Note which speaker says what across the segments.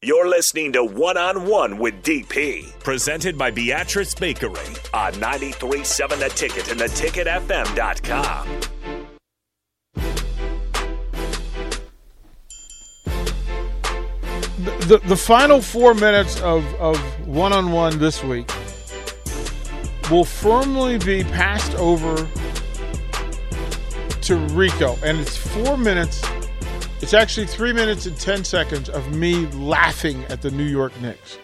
Speaker 1: You're listening to One on One with DP, presented by Beatrice Bakery on 93.7 The Ticket and theticketfm.com.
Speaker 2: The, the, the final four minutes of, of one on one this week will firmly be passed over to Rico. And it's four minutes. It's actually three minutes and 10 seconds of me laughing at the New York Knicks.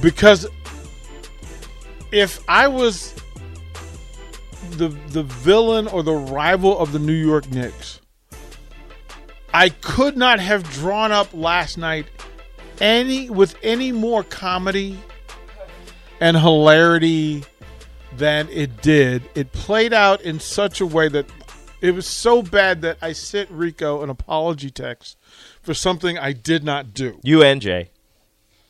Speaker 2: Because if I was the the villain or the rival of the New York Knicks, I could not have drawn up last night any with any more comedy and hilarity than it did. It played out in such a way that it was so bad that I sent Rico an apology text for something I did not do.
Speaker 3: You and Jay.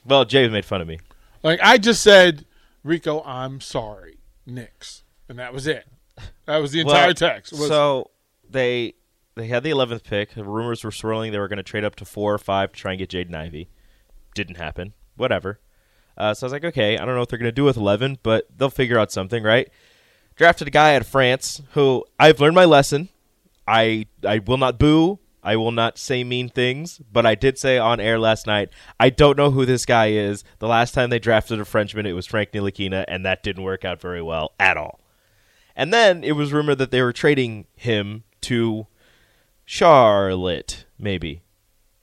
Speaker 3: Well, Jay made fun of me.
Speaker 2: Like I just said, Rico, I'm sorry, Knicks, and that was it. That was the entire
Speaker 3: Well,
Speaker 2: text. Was,
Speaker 3: so they they had the eleventh pick. The rumors were swirling they were going to trade up to four or five to try and get Jaden Ivey. Didn't happen. Whatever. Uh, so I was like, okay, I don't know what they're going to do with eleven, but they'll figure out something, right? Drafted a guy out of France who I've learned my lesson. I I will not boo. I will not say mean things, but I did say on air last night, I don't know who this guy is. The last time they drafted a Frenchman, it was Frank Ntilikina, and that didn't work out very well at all. And then it was rumored that they were trading him to Charlotte, maybe.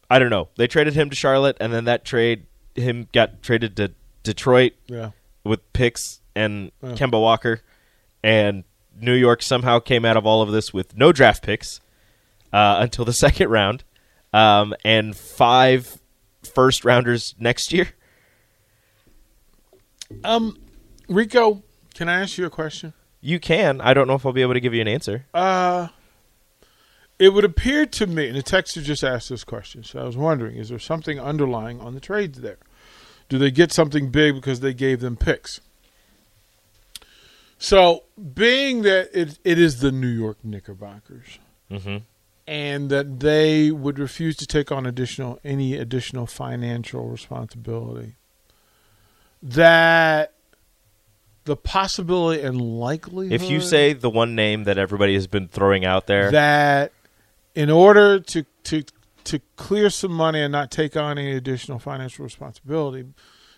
Speaker 3: I don't know. They traded him to Charlotte, and then that trade him got traded to Detroit
Speaker 2: yeah,
Speaker 3: with picks and Kemba Walker, and New York somehow came out of all of this with no draft picks uh, until the second round, um, and five first rounders next year.
Speaker 2: um, Rico, can I ask you a question?
Speaker 3: You can. I don't know if I'll be able to give you an answer.
Speaker 2: Uh, it would appear to me, and the texter just asked this question, so I was wondering: is there something underlying on the trades there? Do they get something big because they gave them picks? So, being that it, it is the New York Knickerbockers,
Speaker 3: hmm
Speaker 2: and that they would refuse to take on additional any additional financial responsibility, that the possibility and likelihood
Speaker 3: If you say the one name that everybody has been throwing out there,
Speaker 2: that in order to to to clear some money and not take on any additional financial responsibility,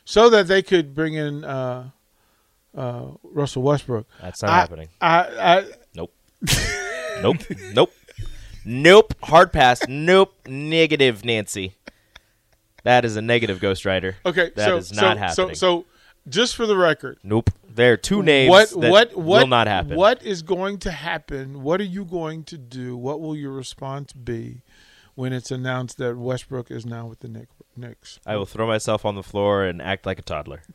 Speaker 2: so that they could bring in uh, uh, Russell Westbrook.
Speaker 3: that's not
Speaker 2: I-
Speaker 3: happening.
Speaker 2: I, I
Speaker 3: Nope. nope. Nope. Nope. Hard pass. Nope. Negative, Nancy. That is a negative Ghost Rider.
Speaker 2: okay.
Speaker 3: That
Speaker 2: so
Speaker 3: is not
Speaker 2: so,
Speaker 3: happening.
Speaker 2: So so just for the record,
Speaker 3: Nope. There are two names
Speaker 2: what
Speaker 3: that
Speaker 2: what what
Speaker 3: will not happen.
Speaker 2: What is going to happen? What are you going to do? What will your response be when it's announced that Westbrook is now with the Knicks,
Speaker 3: I will throw myself on the floor and act like a toddler.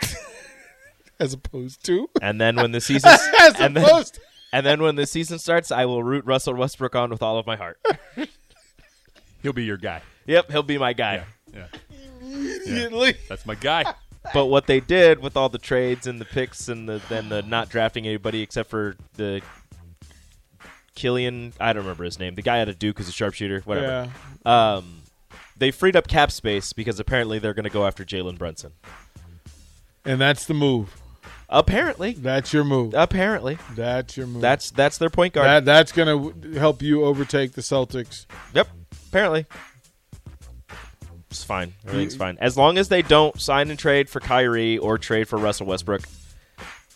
Speaker 2: as opposed to
Speaker 3: And then when the season
Speaker 2: as
Speaker 3: and then,
Speaker 2: opposed
Speaker 3: and then when the season starts, I will root Russell Westbrook on with all of my heart.
Speaker 4: He'll be your guy.
Speaker 3: yep, he'll be my guy.
Speaker 4: Yeah.
Speaker 2: immediately.
Speaker 4: That's my guy.
Speaker 3: But what they did with all the trades and the picks and the then the not drafting anybody except for the Killian, I don't remember his name. The guy out of Duke who's a sharpshooter, whatever.
Speaker 2: Yeah.
Speaker 3: Um, they freed up cap space because apparently they're going to go after Jalen Brunson.
Speaker 2: And that's the move.
Speaker 3: Apparently,
Speaker 2: That's your move.
Speaker 3: apparently,
Speaker 2: That's your move.
Speaker 3: that's that's their point guard.
Speaker 2: that, that's going to help you overtake the Celtics.
Speaker 3: Yep. Apparently. It's fine. Everything's fine. As long as they don't sign and trade for Kyrie or trade for Russell Westbrook,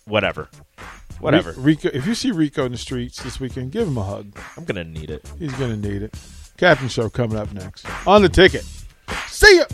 Speaker 3: whatever. Whatever.
Speaker 2: Rico, if you see Rico in the streets this weekend, give him a hug.
Speaker 3: I'm going to need it.
Speaker 2: He's going to need it. Captain Show coming up next on the ticket. See ya.